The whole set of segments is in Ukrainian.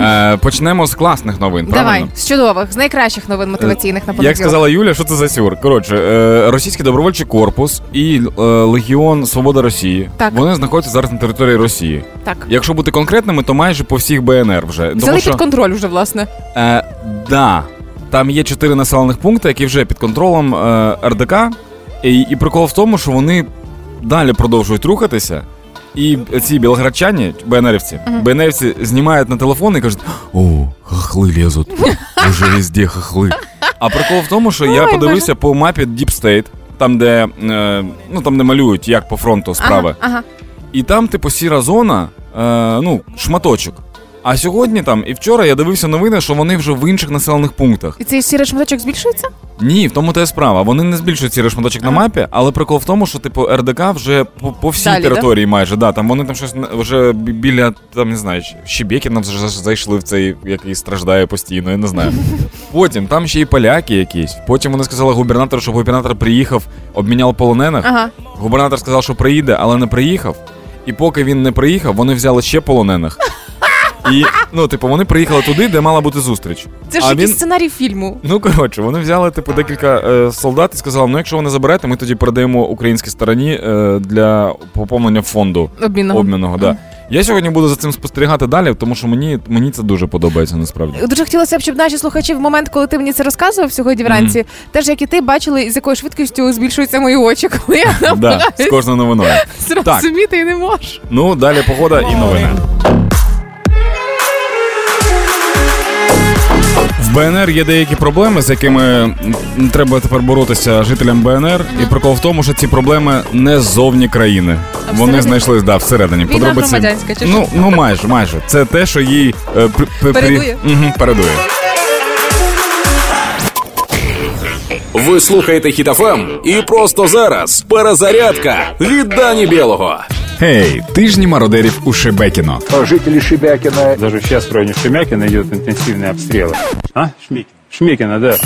Е, почнемо з класних новин. правильно? Давай, з чудових, з найкращих новин мотиваційних на Як понеділок. сказала Юля, що це за сюр? Коротше, е, російський добровольчий корпус і е, Легіон Свобода Росії. Так. Вони знаходяться зараз на території Росії. Так. Якщо бути конкретними, то майже по всіх БНР вже. Взяли під контроль вже, власне. е, да, там є чотири населених пункти, які вже під контролем е, РДК. І, і прикол в тому, що вони далі продовжують рухатися. І ці білоградчані, БНРівці, БНРівці знімають на телефон і кажуть: О, хахли лізуть. уже везде хахли. А прикол в тому, що я подивився подивився по мапі Deep State, там, де, е, ну, там, де малюють, як по фронту справи. Ага, ага. І там, типу, сіра зона, е, ну, шматочок. А сьогодні там і вчора я дивився новини, що вони вже в інших населених пунктах. І цей сірий шматочок збільшується? Ні, в тому то і справа. Вони не збільшують цей шматочок на мапі, але прикол в тому, що типу РДК вже по, по всій Далі, території майже. Да, там вони там щось на- вже бі- біля там не знаю, Щебекіна вже зайшли в цей, який страждає постійно, я не знаю. Потім там ще й поляки якісь. Потім вони сказали губернатору, щоб губернатор приїхав, обміняв полонених. Ага. Губернатор сказав, що приїде, але не приїхав. І поки він не приїхав, вони взяли ще полонених. І ну, типу, вони приїхали туди, де мала бути зустріч. Це ж А якийсь він- сценарій фільму. Ну коротше, вони взяли типу декілька е, солдат і сказали: ну якщо ви не заберете, ми тоді передаємо українській стороні е, для поповнення фонду Обмінного. обмінного. Да. Я сьогодні буду за цим спостерігати далі, тому що мені, мені це дуже подобається насправді. Дуже хотілося б, щоб наші слухачі в момент, коли ти мені це розказував сьогодні вранці, теж як і ти бачили, з якою швидкістю збільшуються мої очі, коли я Да, з кожною новиною. зрозуміти і не можу. Ну, далі погода і новини. В БНР є деякі проблеми, з якими треба тепер боротися жителям БНР. І прикол в тому, що ці проблеми не ззовні країни. А Вони знайшлись да, всередині. Війна громадянська, чи ну, ну майже, майже. Це те, що їй е, пр- пр- Передує? Мгм, передує. Ви слухаєте Хітофем і просто зараз перезарядка від Дані Білого. Гей, тижні мародерів у Шебекіно. Жители Шебякина, даже сейчас в районе Шемякина идет интенсивные обстрелы. А? Шмекина. Шмекина, да.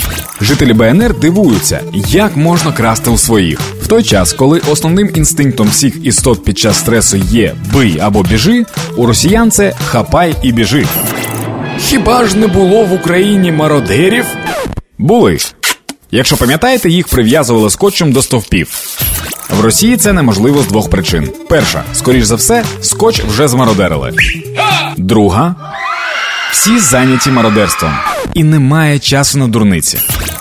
Жителі БНР дивуються, як можна красти у своїх. В той час, коли основним інстинктом всіх істот під час стресу є бий або біжи, у росіян це хапай і біжи. Хіба ж не було в Україні мародерів? Були. Якщо пам'ятаєте, їх прив'язували скотчем до стовпів. В Росії це неможливо з двох причин: перша, скоріш за все, скотч вже змародерили. Друга всі зайняті мародерством, і немає часу на дурниці.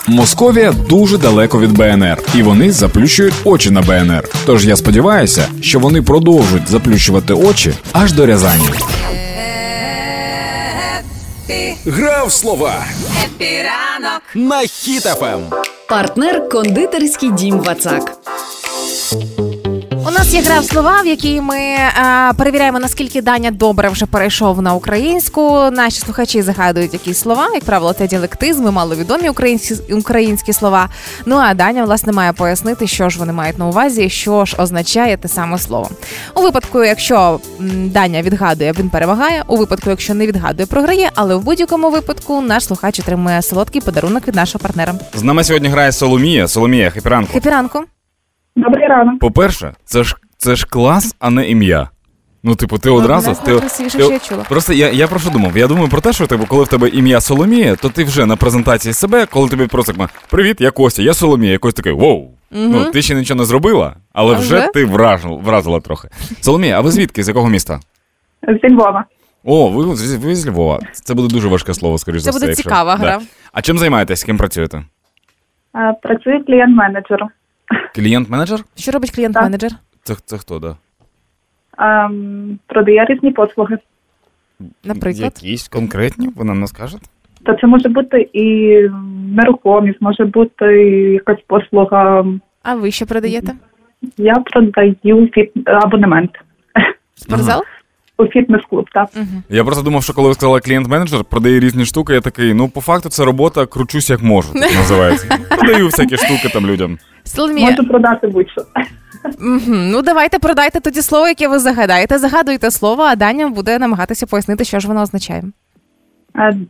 Московія дуже далеко від БНР, і вони заплющують очі на БНР. Тож я сподіваюся, що вони продовжують заплющувати очі аж до Рязані. Грав слова на Хітофем. Партнер кондитерський дім Вацак. У нас є гра в слова, в якій ми е, перевіряємо, наскільки Даня добре вже перейшов на українську. Наші слухачі загадують якісь слова. Як правило, це діалектизми, маловідомі українські, українські слова. Ну а Даня, власне, має пояснити, що ж вони мають на увазі, що ж означає те саме слово. У випадку, якщо Даня відгадує, він перемагає. У випадку, якщо не відгадує, програє. Але в будь-якому випадку наш слухач отримує солодкий подарунок від нашого партнера. З нами сьогодні грає Соломія. Соломія, хепіранку. Хепіранку. Добрий ранок. По-перше, це ж це ж клас, а не ім'я. Ну, типу, ти одразу. Одразу Ти, ти- що я чула. Просто я, я про що думав? Я думаю про те, що типу, коли в тебе ім'я Соломія, то ти вже на презентації себе, коли тобі просто так, Привіт, я Костя, я Соломія. Якось такий воу. Ну, ти ще нічого не зробила, але А вже, вже? ти вражила, вразила трохи. Соломія, а ви звідки? З якого міста? Зі Львова. О, ви, з- ви з Львова. Це буде дуже важке слово, скоріш Це за все. буде якщо- цікава гра. А чим займаєтесь? Ким працюєте? Працюю клієнт-менеджером. Клієнт-менеджер? Що робить клієнт-менеджер? Це, це хто, да? Ем, Продає різні послуги. Наприклад. Якісь конкретні, ви нам не скажете? То це може бути і нерухомість, може бути і якась послуга. А ви що продаєте? Я продаю фіт... абонемент Спортзал? Фітнес-клуб, так. Я просто думав, що коли ви сказали клієнт-менеджер, продає різні штуки, я такий, ну по факту це робота, кручусь як можу, так називається. Продаю всякі штуки там людям. Соломія, Можу продати будь-що. ну давайте продайте тоді слово, яке ви загадаєте. Загадуйте слово, а Даня буде намагатися пояснити, що ж воно означає.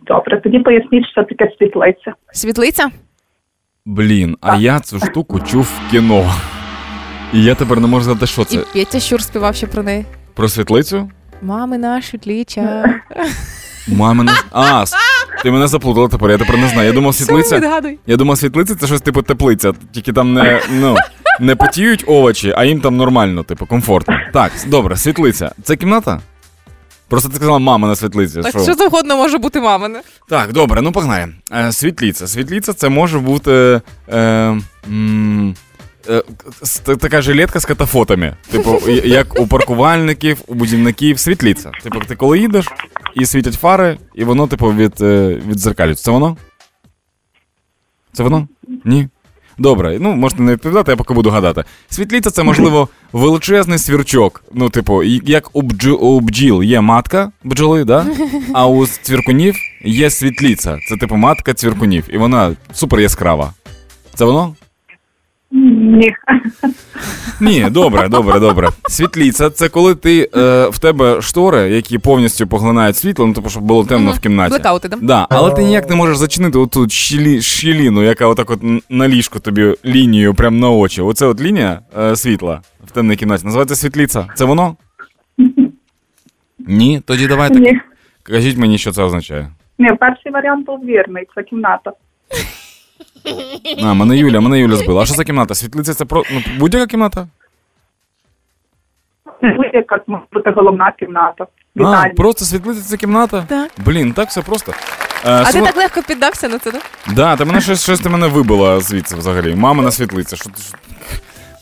Добре, тоді поясніть, що таке світлиця. Світлиця? Блін, а я цю штуку чув в кіно. І я тепер не можу знати, що І це. Петя Щур співав ще про неї. Про світлицю? Мами наша світліча. Мамина. А, ти мене заплутала тепер, я тепер не знаю. Я думав, світлиця. Я думав, світлиця це щось типу теплиця, тільки там не, ну, не потіють овочі, а їм там нормально, типу, комфортно. Так, добре, світлиця. Це кімната? Просто ти сказала мама на світлиці. Так що? що завгодно може бути мамине. Так, добре, ну погнали. Е, світліця. Світліця це може бути. Е, м, е, така жилетка з катафотами. Типу, як у паркувальників, у будівників. Світліця. Типу, ти коли їдеш і світять фари, і воно, типу, від, е, відзеркалюється. Це воно? Це воно? Ні. Добре, ну можете не відповідати, я поки буду гадати. Світліця це, можливо, величезний свірчок. Ну, типу, як у, бджу, у бджіл є матка бджоли, да? а у цвіркунів є світліця. Це типу матка цвіркунів. І вона супер яскрава. Це воно? Ні. Ні, добре, добре, добре. Світліця це коли ти е, в тебе штори, які повністю поглинають світло, ну типу, щоб було темно в кімнаті. Блекаути, да? Да, але ти ніяк не можеш зачинити оту щілі, щіліну, яка отак от на ліжку тобі лінією прямо на очі. Оце от лінія е, світла в темній кімнаті. Називається світліця. Це воно? Ні, тоді давайте. Ні. Кажіть мені, що це означає. Ні, перший варіант був вірний, це кімната. А, мене Юля, мене Юля збила. А що за кімната? Світлиця це про ну, будь-яка кімната? Будь-яка може бути головна кімната. А, Вітальня. просто світлиця це кімната? Так. Блін, так все просто. Е, А ти так легко піддався на це, так? Да, та мене щось, щось ти мене вибило звідси взагалі. Мамина світлиця. Що, ти- що...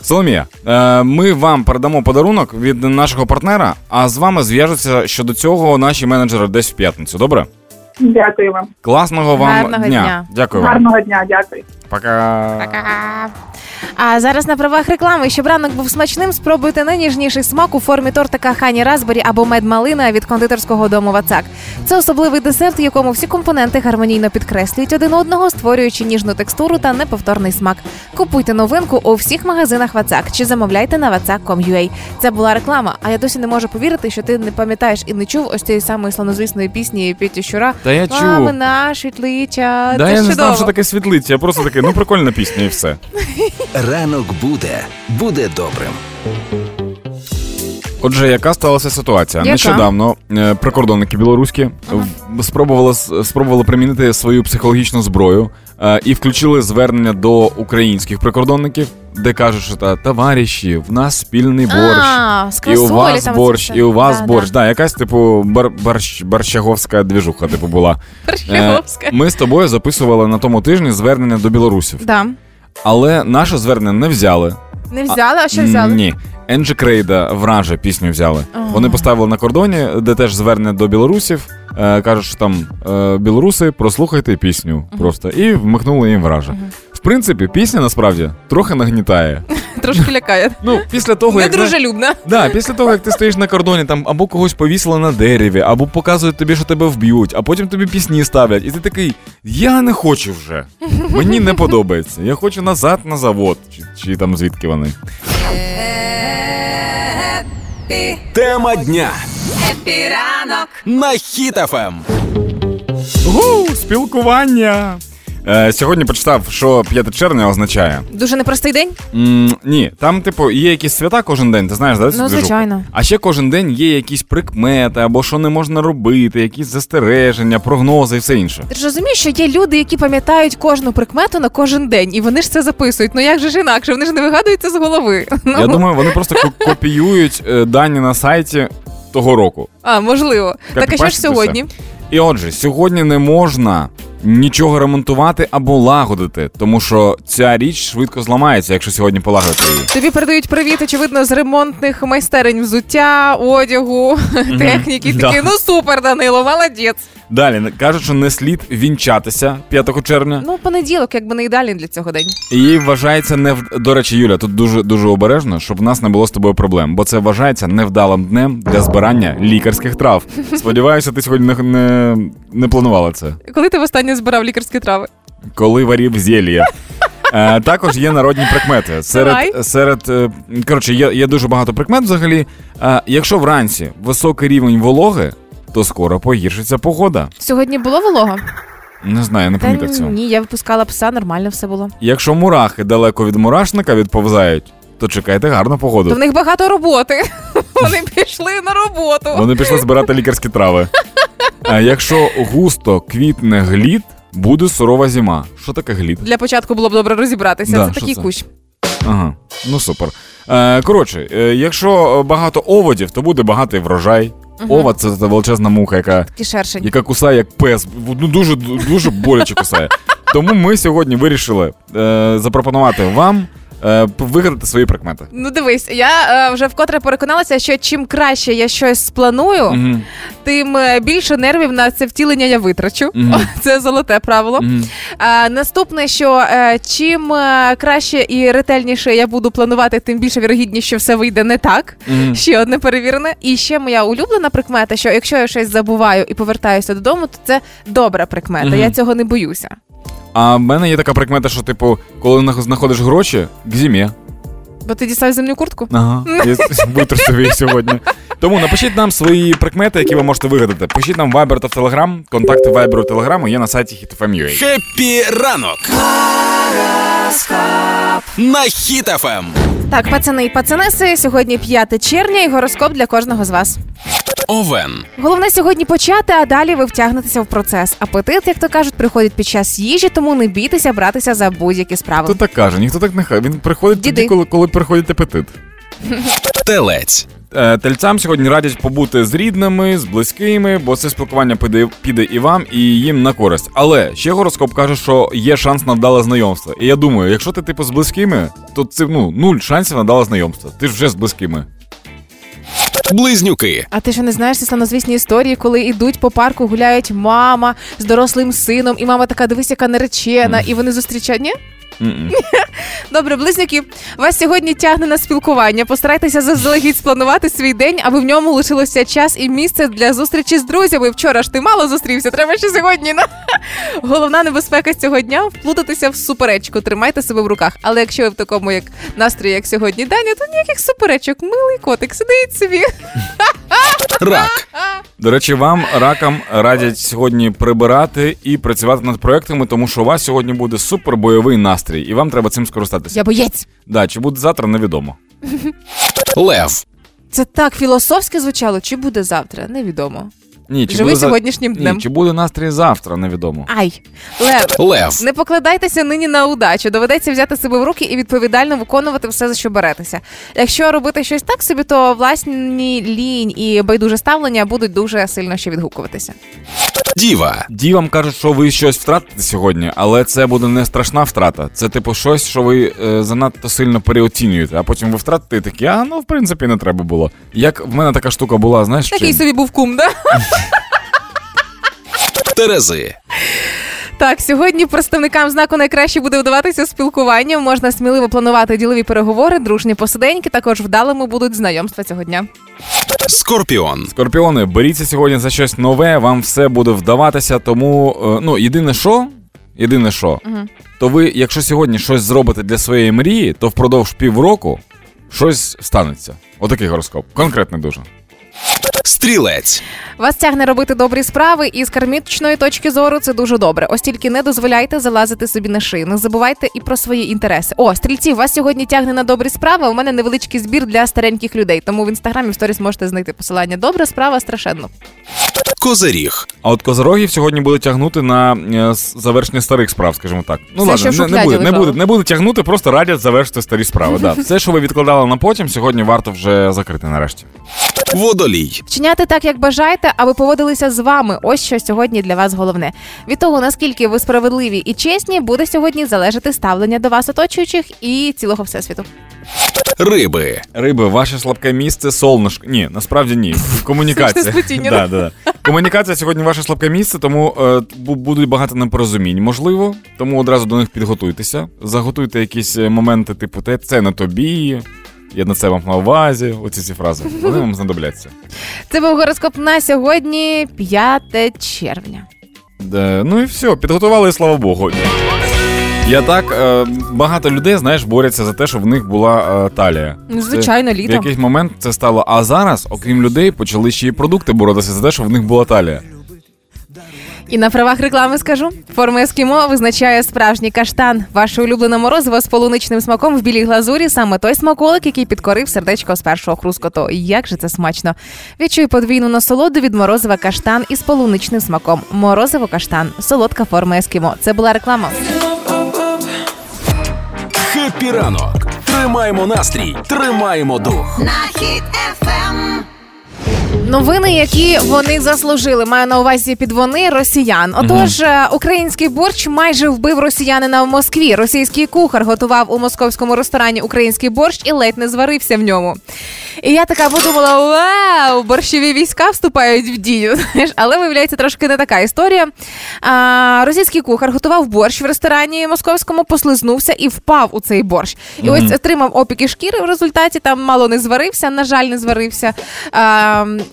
Соломія, е, ми вам передамо подарунок від нашого партнера, а з вами зв'яжуться щодо цього наші менеджери десь в п'ятницю. Добре? Дякую вам. Класного вам Гарного дня. Дякую вам. Гарного дня, дякую. Пока. А зараз на правах реклами, щоб ранок був смачним, спробуйте найніжніший смак у формі тортика Хані Разбері або мед малина від кондитерського дому Вацак. Це особливий десерт, в якому всі компоненти гармонійно підкреслюють один одного, створюючи ніжну текстуру та неповторний смак. Купуйте новинку у всіх магазинах Вацак чи замовляйте на vatsak.com.ua. Це була реклама. А я досі не можу повірити, що ти не пам'ятаєш і не чув ось цієї самої славнозвісної пісні Петі Щура. Та я чув. наші тлича. Да, я не чудово. знав, що таке світлиця. Я просто такий, ну прикольна пісня і все. Ранок буде, буде добрим. Отже, яка сталася ситуація? Яка? Нещодавно е, прикордонники білоруські в- спробували спробували примінити свою психологічну зброю е, і включили звернення до українських прикордонників, де кажуть, що та товариші, в нас спільний борщ. А, І у вас борщ, і у вас все. борщ. Да, якась типу бар, борщ, борщаговська двіжуха, типу, була. Е, Борщаговська. Ми з тобою записували на тому тижні звернення до білорусів, Да. але наше звернення не взяли. Не взяли, а що взяли? Ні. Енджі Крейда враже пісню взяли. Вони поставили на кордоні, де теж звернення до білорусів. Е, кажуть, що там е, білоруси, прослухайте пісню просто. І вмикнули їм враже. В принципі, пісня насправді трохи нагнітає. Трошки лякає. Ну, після того, як знаєш, Недружелюбна. Да, після того, як ти стоїш на кордоні, там або когось повісили на дереві, або показують тобі, що тебе вб'ють, а потім тобі пісні ставлять, і ти такий: я не хочу вже. Мені не подобається. Я хочу назад на завод, чи, чи там звідки вони. Тема дня. Happy ранок на Ем. Хіт FM. Гу, спілкування. Е, сьогодні почитав, що 5 червня означає. Дуже непростий день? м ні, там, типу, є якісь свята кожен день, ти знаєш, да? цю Ну, движуху? звичайно. А ще кожен день є якісь прикмети, або що не можна робити, якісь застереження, прогнози і все інше. Ти ж розумієш, що є люди, які пам'ятають кожну прикмету на кожен день, і вони ж це записують. Ну як же ж інакше? Вони ж не вигадуються з голови. Ну, Я думаю, вони просто ко- копіюють е, дані на сайті того року. А, можливо. Так а що ж сьогодні? І отже, сьогодні не можна нічого ремонтувати або лагодити, тому що ця річ швидко зламається, якщо сьогодні полагодити її. Тобі передають привіт, очевидно, з ремонтних майстерень взуття, одягу, техніки. Да. Такі, ну супер, Данило, молодець. Далі кажуть, що не слід вінчатися 5 червня. Ну, понеділок, якби не ідеальний для цього день. І вважається не в... до речі, Юля, тут дуже дуже обережно, щоб в нас не було з тобою проблем, бо це вважається невдалим днем для збирання лікарських трав. Сподіваюся, ти сьогодні не, не, не планувала це. Коли ти востаннє збирав лікарські трави? коли варів зілля. Е, також є народні прикмети. Серед, серед е, коротше, є, є дуже багато прикмет взагалі. Е, якщо вранці високий рівень вологи, то скоро погіршиться погода. Сьогодні було волого? Не знаю, не Та помітив цього. ні, я випускала пса, нормально все було. Якщо мурахи далеко від мурашника відповзають, то чекайте гарну То в них багато роботи. Вони пішли на роботу. Вони пішли збирати лікарські трави. А якщо густо квітне глід, буде сурова зима. Що таке глід? Для початку було б добре розібратися. Да, це такий це? кущ. Ага, ну супер. Е, коротше, е, якщо багато оводів, то буде багатий врожай. Овод це та величезна муха, яка, шершень. яка кусає як пес. Ну дуже дуже боляче кусає. Тому ми сьогодні вирішили е, запропонувати вам е, вигадати свої прикмети. Ну дивись, я е, вже вкотре переконалася, що чим краще я щось спланую, Мгм. тим е, більше нервів на це втілення я витрачу. Мгм. Це золоте правило. Мгм. А, наступне, що е, чим е, краще і ретельніше я буду планувати, тим більше вірогідність, що все вийде не так. Мгм. Ще одне перевірене. І ще моя улюблена прикмета, що якщо я щось забуваю і повертаюся додому, то це добра прикмета. Мгм. Я цього не боюся. А в мене є така прикмета, що, типу, коли нах- знаходиш гроші, к зимі. Бо ти дістав зимню куртку? Ага. Я витрусив її сьогодні. Тому напишіть нам свої прикмети, які ви можете вигадати. Пишіть нам Viber та Telegram. Контакти Viber та Telegram є на сайті HitFM.ua. Happy ранок! На Хіт FM. Так, пацани і пацанеси, сьогодні 5 червня і гороскоп для кожного з вас. Овен. Головне сьогодні почати, а далі ви втягнетеся в процес. Апетит, як то кажуть, приходить під час їжі, тому не бійтеся братися за будь-які справи. Хто так каже? Ніхто так не хай. Він приходить Діди. тоді, коли, коли приходить апетит. Телець. Е, Тельцям сьогодні радять побути з рідними, з близькими, бо це спілкування піде, піде і вам, і їм на користь. Але ще гороскоп каже, що є шанс на вдале знайомство. І я думаю, якщо ти типу з близькими, то це ну нуль шансів на вдале знайомство. Ти ж вже з близькими. Близнюки. А ти що не знаєш ці славнозвісні історії, коли ідуть по парку, гуляють мама з дорослим сином, і мама така, дивись, яка наречена, і вони зустрічають. Ні? Добре, близнюки, вас сьогодні тягне на спілкування. Постарайтеся заздалегідь спланувати свій день, аби в ньому лишилося час і місце для зустрічі з друзями. Вчора ж ти мало зустрівся, треба ще сьогодні. на. Головна небезпека цього дня вплутатися в суперечку. Тримайте себе в руках. Але якщо ви в такому як настрої, як сьогодні Даня, то ніяких суперечок. Милий котик, сидить собі. Рак. До речі, вам ракам радять сьогодні прибирати і працювати над проектами, тому що у вас сьогодні буде супербойовий настрій, і вам треба цим скористатися. Я боєць. Да, чи буде завтра, невідомо. Лев. Це так філософськи звучало. Чи буде завтра? Невідомо. Ні, чи Живи буде за- сьогоднішнім днем. Ні, чи буде настрій завтра, невідомо. Ай, Лев, Лев. Не покладайтеся нині на удачу. Доведеться взяти себе в руки і відповідально виконувати все, за що беретеся. Якщо робити щось так собі, то власні лінь і байдуже ставлення будуть дуже сильно ще відгукуватися. Діва. Дівам кажуть, що ви щось втратите сьогодні, але це буде не страшна втрата. Це типу щось, що ви е, занадто сильно переоцінюєте, а потім ви втратите і такі, а ну в принципі не треба було. Як в мене така штука була, знаєш, Такий чим? собі був кум, да? Терези. Так, сьогодні представникам знаку найкраще буде вдаватися спілкування. Можна сміливо планувати ділові переговори, дружні посиденьки. Також вдалими будуть знайомства цього дня. Скорпіон. Скорпіони, беріться сьогодні за щось нове, вам все буде вдаватися. Тому е, ну єдине що, єдине що, то ви, якщо сьогодні щось зробите для своєї мрії, то впродовж півроку щось станеться. Отакий гороскоп. Конкретний дуже. Стрілець. Вас тягне робити добрі справи, і з кармічної точки зору це дуже добре. Ось тільки не дозволяйте залазити собі на шию. Не забувайте і про свої інтереси. О, стрільці, вас сьогодні тягне на добрі справи. У мене невеличкий збір для стареньких людей. Тому в інстаграмі в сторіс можете знайти посилання. Добра справа страшенно. Козиріг. А от козорогів сьогодні буде тягнути на е, завершення старих справ, скажімо так. Ну Все, ладно, не, не буде, не буде, не буде тягнути, просто радять завершити старі справи. Да. Все, що ви відкладали на потім, сьогодні варто вже закрити нарешті. Водолій. Вчиняти так, як бажаєте, аби поводилися з вами. Ось що сьогодні для вас головне. Від того, наскільки ви справедливі і чесні, буде сьогодні залежати ставлення до вас оточуючих і цілого всесвіту. Риби. Риби, ваше слабке місце солнышко. Ні, насправді ні. Комунікація. Да, да, да. Комунікація сьогодні ваше слабке місце, тому е, будуть багато непорозумінь, можливо. Тому одразу до них підготуйтеся. Заготуйте якісь е, моменти, типу, те це на тобі. Я на це вам на увазі. Оці ці фрази. Вони вам знадобляться. Це був гороскоп на сьогодні, 5 червня. Де, ну і все, підготували, слава Богу. Я так, е, багато людей, знаєш, борються за те, щоб в них була е, талія. Ну, звичайно, Це- літом. В якийсь момент це стало. А зараз, окрім людей, почали ще й продукти боротися за те, щоб в них була талія. І на правах реклами скажу: форма ескімо визначає справжній каштан. Ваше улюблене морозиво з полуничним смаком в білій глазурі саме той смаколик, який підкорив сердечко з першого хрускоту. Як же це смачно! Відчуй подвійну насолоду від морозива каштан із полуничним смаком. Морозиво каштан, солодка форма ескімо. Це була реклама. Хеппі ранок. Тримаємо настрій, тримаємо дух. Новини, які вони заслужили, маю на увазі підвони росіян. Отож, е, український борщ майже вбив росіянина в Москві. Російський кухар готував у московському ресторані український борщ і ледь не зварився в ньому. І я така подумала: вау, борщові війська вступають в дію. Але виявляється трошки не така історія. А, російський кухар готував борщ в ресторані московському, послизнувся і впав у цей борщ. І ось отримав опіки шкіри. В результаті там мало не зварився, на жаль, не зварився. А,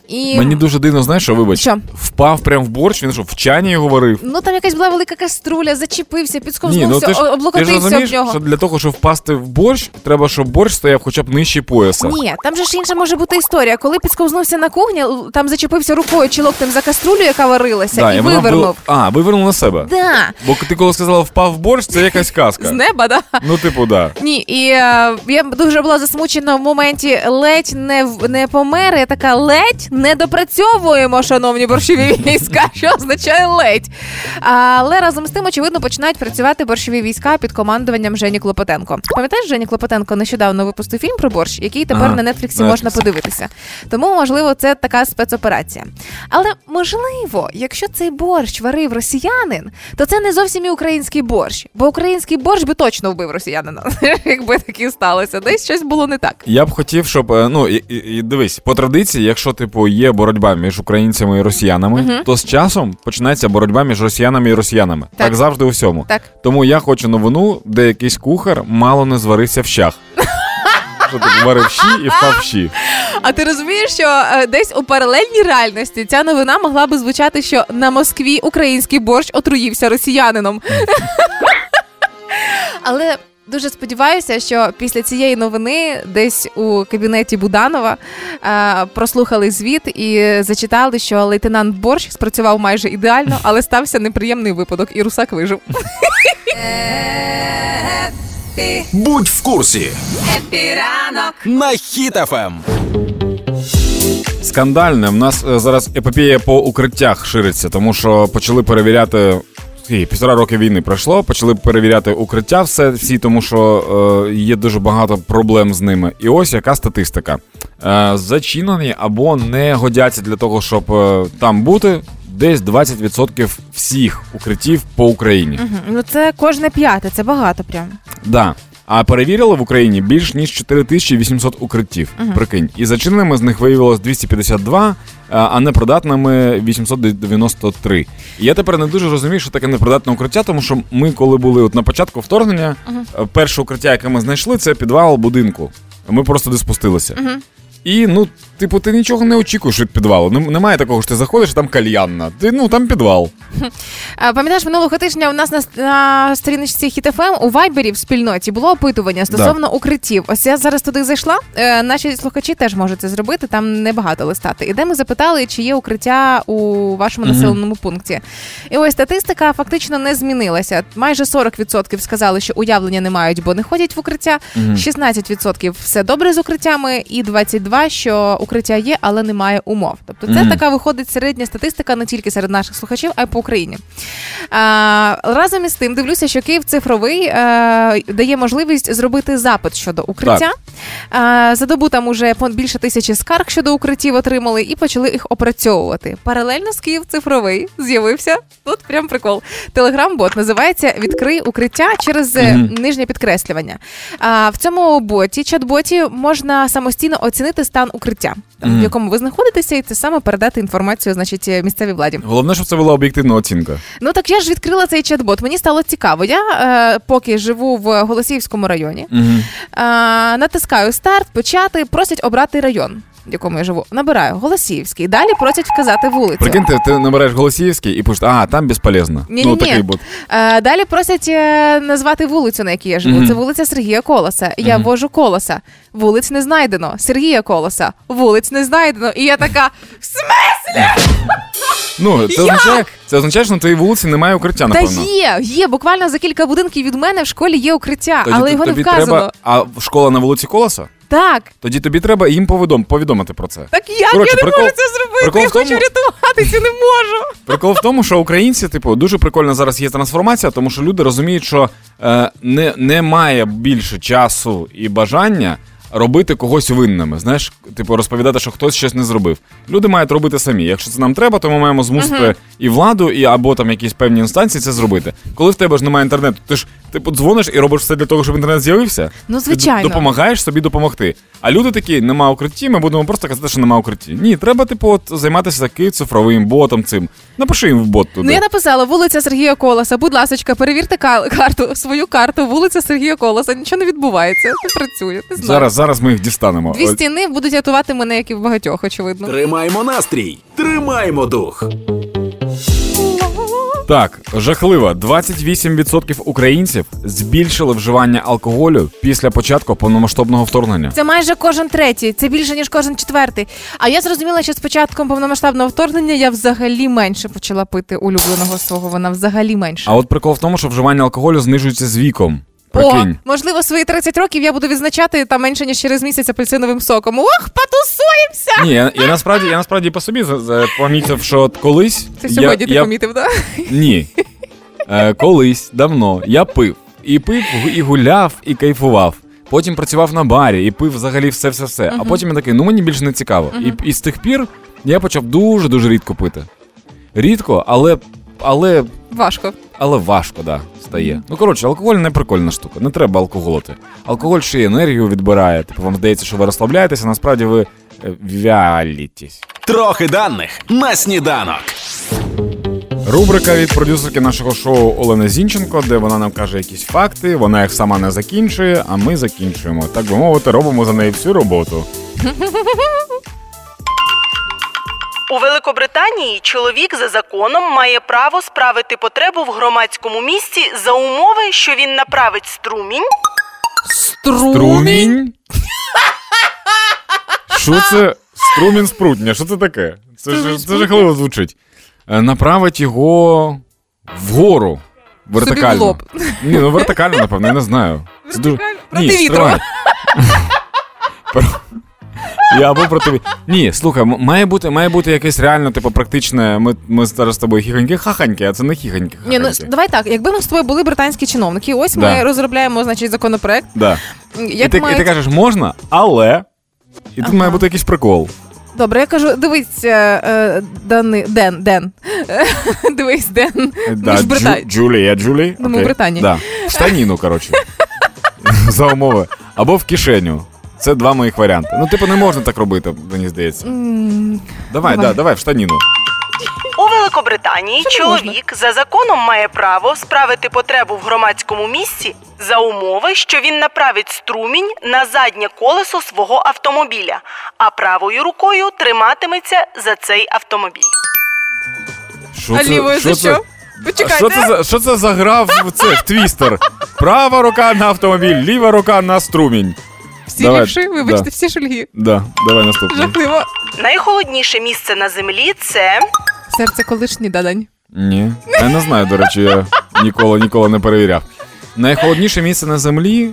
і... Мені дуже дивно, знаєш, що вибач, Що? впав прям в борщ, він що, в чані його варив. Ну там якась була велика каструля, зачепився, Ні, підсковзнувся, ну ти ж, ти ж облокотився розумієш, об нього. що для того, щоб впасти в борщ, треба, щоб борщ стояв хоча б нижче пояса. Ні, там же ж інша може бути історія. Коли підсковзнувся на кухні, л- там зачепився рукою чи локтем за каструлю, яка варилася, Да, і вона вивернув. була- А, вивернув на себе. Да. Бо ти коли сказала впав в борщ, це якась казка. З неба, да. Ну, типу, да. Ні, і е, я дуже була засмучена в моменті ледь не в- не помер. Я така ледь не допрацьовуємо, шановні борщові війська. Що означає ледь? Але разом з тим, очевидно, починають працювати борщові війська під командуванням Жені Клопотенко. Пам'ятаєш, Жені Клопотенко нещодавно випустив фільм про борщ, який тепер Ага, на Нетфліксі можна подивитися. Тому, можливо, це така спецоперація. Але можливо, якщо цей борщ варив росіянин, то це не зовсім і український борщ, бо український борщ би точно вбив росіянина. Якби таке сталося, десь щось було не так. Я б хотів, щоб е, ну і, і, і дивись, по традиції, якщо типу є боротьба між українцями і росіянами, то з часом починається боротьба між росіянами і росіянами. Так. Так, завжди у всьому. Так. Тому я хочу новину, де якийсь кухар мало не зварився в щах. Що так варив щі і впав щі. А ти розумієш, що е, десь у паралельній реальності ця новина могла би звучати, що на Москві український борщ отруївся росіянином. Але дуже сподіваюся, що після цієї новини десь у кабінеті Буданова е, прослухали звіт і зачитали, що лейтенант Борщ спрацював майже ідеально, але стався неприємний випадок, і русак вижив. Будь в курсі. Happy ранок На Ем. Хіт FM. Скандальне. В нас е, зараз епопея по укриттях шириться, тому що почали перевіряти. Скільки, Півтора роки війни пройшло, почали перевіряти укриття все всі, тому що е, є дуже багато проблем з ними. І ось яка статистика: е, зачинені або не годяться для того, щоб е, там бути. Десь 20% всіх укриттів по Україні. Ну це кожне п'яте, це багато прям. Да. А перевірили в Україні більш ніж 4800 укриттів. Прикинь. І зачиненими з них виявилось 252, а- а непридатними 893. І я тепер не дуже розумію, що таке непридатне укриття, тому що ми, коли були от на початку вторгнення, е, перше укриття, яке ми знайшли, це підвал будинку. Ми просто де спустилися. І ну, типу, ти нічого не очікуєш від підвалу. Нем- Немає такого, що ти заходиш, там кальянна. Ти ну там підвал. Пам'ятаєш, минулого тижня у нас на, на сторіночці Хіт FM у Вайбері в спільноті було опитування стосовно укриттів. Ось я зараз туди зайшла. Е, наші слухачі теж можуть це зробити. Там небагато листати. І де ми запитали, чи є укриття у вашому населеному пункті. І ось статистика фактично не змінилася. Майже 40% сказали, що уявлення не мають, бо не ходять в укриття. 16% все добре з укриттями, і 22% що укриття є, але немає умов. Тобто це Мгм. така виходить середня статистика не тільки серед наших слухачів, а й по Україні. А, разом із тим дивлюся, що Київ цифровий е, дає можливість зробити запит щодо укриття. А, за добу там уже більше тисячі скарг щодо укриттів отримали і почали їх опрацьовувати. Паралельно з Київ цифровий з'явився тут прям прикол. Телеграм-бот називається Відкрий укриття через Мгм. нижнє підкреслювання. А, в цьому боті, чат-боті, можна самостійно оцінити стан укриття, там, в якому ви знаходитеся, і це саме передати інформацію, значить, е, місцевій владі. Головне, щоб це була об'єктивна оцінка. Ну так я ж відкрила цей чат-бот. Мені стало цікаво. Я е, поки живу в Голосіївському районі, Угу. е, натискаю старт, почати, просять обрати район. В якому я живу, набираю Голосіївський. Далі просять вказати вулицю. Прикиньте, ти набираєш Голосіївський і пишеш, а, там безполезно. Ні, ну, ні, такий ні. бот. Е, далі просять е, назвати вулицю, на якій я живу. Мгм. Це вулиця Сергія Колоса. Я Мгм. ввожу колоса. Вулиць не знайдено. Сергія Колоса. Вулиць не знайдено. І я така. В смислі? Ну, це означає, це означає, що на твоїй вулиці немає укриття, Та напевно. є, є. Буквально за кілька будинків від мене в школі є укриття, Тоді але т- його не тобі вказано. треба. А школа на вулиці Колоса? Так. Тоді тобі треба їм повідом, повідомити про це. Так як Коротше, я не прикол- можу це зробити? прикол я в тому- хочу рятуватися, не можу. Прикол в тому, що українці, типу, дуже прикольно зараз є трансформація, тому що люди розуміють, що е, не, немає більше часу і бажання робити когось винними. Знаєш, типу, розповідати, що хтось щось не зробив. Люди мають робити самі. Якщо це нам треба, то ми маємо змусити Мгм. і владу, і або там якісь певні інстанції це зробити. Коли в тебе ж немає інтернету, ти ж типу дзвониш і робиш все для того, щоб інтернет з'явився. Ну, звичайно. Ти допомагаєш собі допомогти. А люди такі, нема укритті, ми будемо просто казати, що нема укритті. Ні, треба, типу, от, займатися таки цифровим ботом цим. Напиши їм в бот туди. Ну я написала вулиця Сергія Колоса. Будь ласочка, перевірте ка- карту, свою карту, вулиця Сергія Колоса. Нічого не відбувається, не працює. Не знаю. Зараз, зараз ми їх дістанемо. Дві стіни будуть рятувати мене, як і в багатьох, очевидно. Тримаємо настрій, тримаємо дух. Так, жахливо. 28% українців збільшили вживання алкоголю після початку повномасштабного вторгнення. Це майже кожен третій, це більше ніж кожен четвертий. А я зрозуміла, що з початком повномасштабного вторгнення я взагалі менше почала пити улюбленого свого. Вона взагалі менше. А от прикол в тому, що вживання алкоголю знижується з віком. О, можливо, свої 30 років я буду відзначати там менше ніж через місяць апельсиновим соком. Ох, потусуємося! Ні, я, я насправді я насправді по собі помітив, що от колись. Це я, сьогодні ти я, помітив, так? Ні. Е, колись давно я пив. І пив, і гуляв, і кайфував. Потім працював на барі і пив взагалі все-все-все. А потім я такий, ну мені більше не цікаво. Мгм. І, і з тих пір я почав дуже-дуже рідко пити. Рідко, але. але. Важко. Але важко, да, стає. Ну коротше, алкоголь не прикольна штука, не треба алкоголити. Алкоголь ще й енергію відбирає. Типу, вам здається, що ви розслабляєтеся, а насправді ви е, вялітесь. Трохи даних на сніданок. Рубрика від продюсерки нашого шоу Олени Зінченко, де вона нам каже якісь факти, вона їх сама не закінчує, а ми закінчуємо. Так би мовити, робимо за неї всю роботу. У Великобританії чоловік за законом має право справити потребу в громадському місці за умови, що він направить струмінь. Струмінь? Що це? Струмінь спрутня, що це таке? Це, ж, це жахливо звучить. Е, Направить його вгору. Вертикально. в лоб. Ні, ну вертикально, напевно, я не знаю. Це дуже... Проти Ні, вітру. Про- Я або проти ві- Ні, слухай, має бути, має бути якесь реально, типу, практичне. Ми, ми зараз з тобою хіханьки хаханьки, а це не хіханьки. Ні, ну давай так. Якби ми з тобою були британські чиновники, ось ми розробляємо, значить, законопроект. Да. Як і, ти, і ти кажеш, можна, але. І тут Ага. має бути якийсь прикол. Добре, я кажу, дивись, е, е, Дани, Ден, Ден. дивись, Ден. Да, Джу, Бритай- Джулія, Джулі. Ну, ми в Британії. Да. В штаніну, коротше. За умови. Або в кишеню. Це два моїх варіанти. Ну, типу, не можна так робити, мені здається. Давай, Давай. да, давай, в штаніну. У Великобританії Це не чоловік за законом має право справити потребу в громадському місці за умови, що він направить струмінь на заднє колесо свого автомобіля, а правою рукою триматиметься за цей автомобіль. Що А лівою за що? Почекайте. Що це за що це за гра в це в твістер? Права рука на автомобіль, ліва рука на струмінь. Всі Давай, лівши, вибачте, да. всі шульги. Да, давай наступний. Жахливо. Найхолодніше місце на землі це Серце колишній дадань. Ні. Я не знаю, до речі, я ніколи ніколи не перевіряв. Найхолодніше місце на землі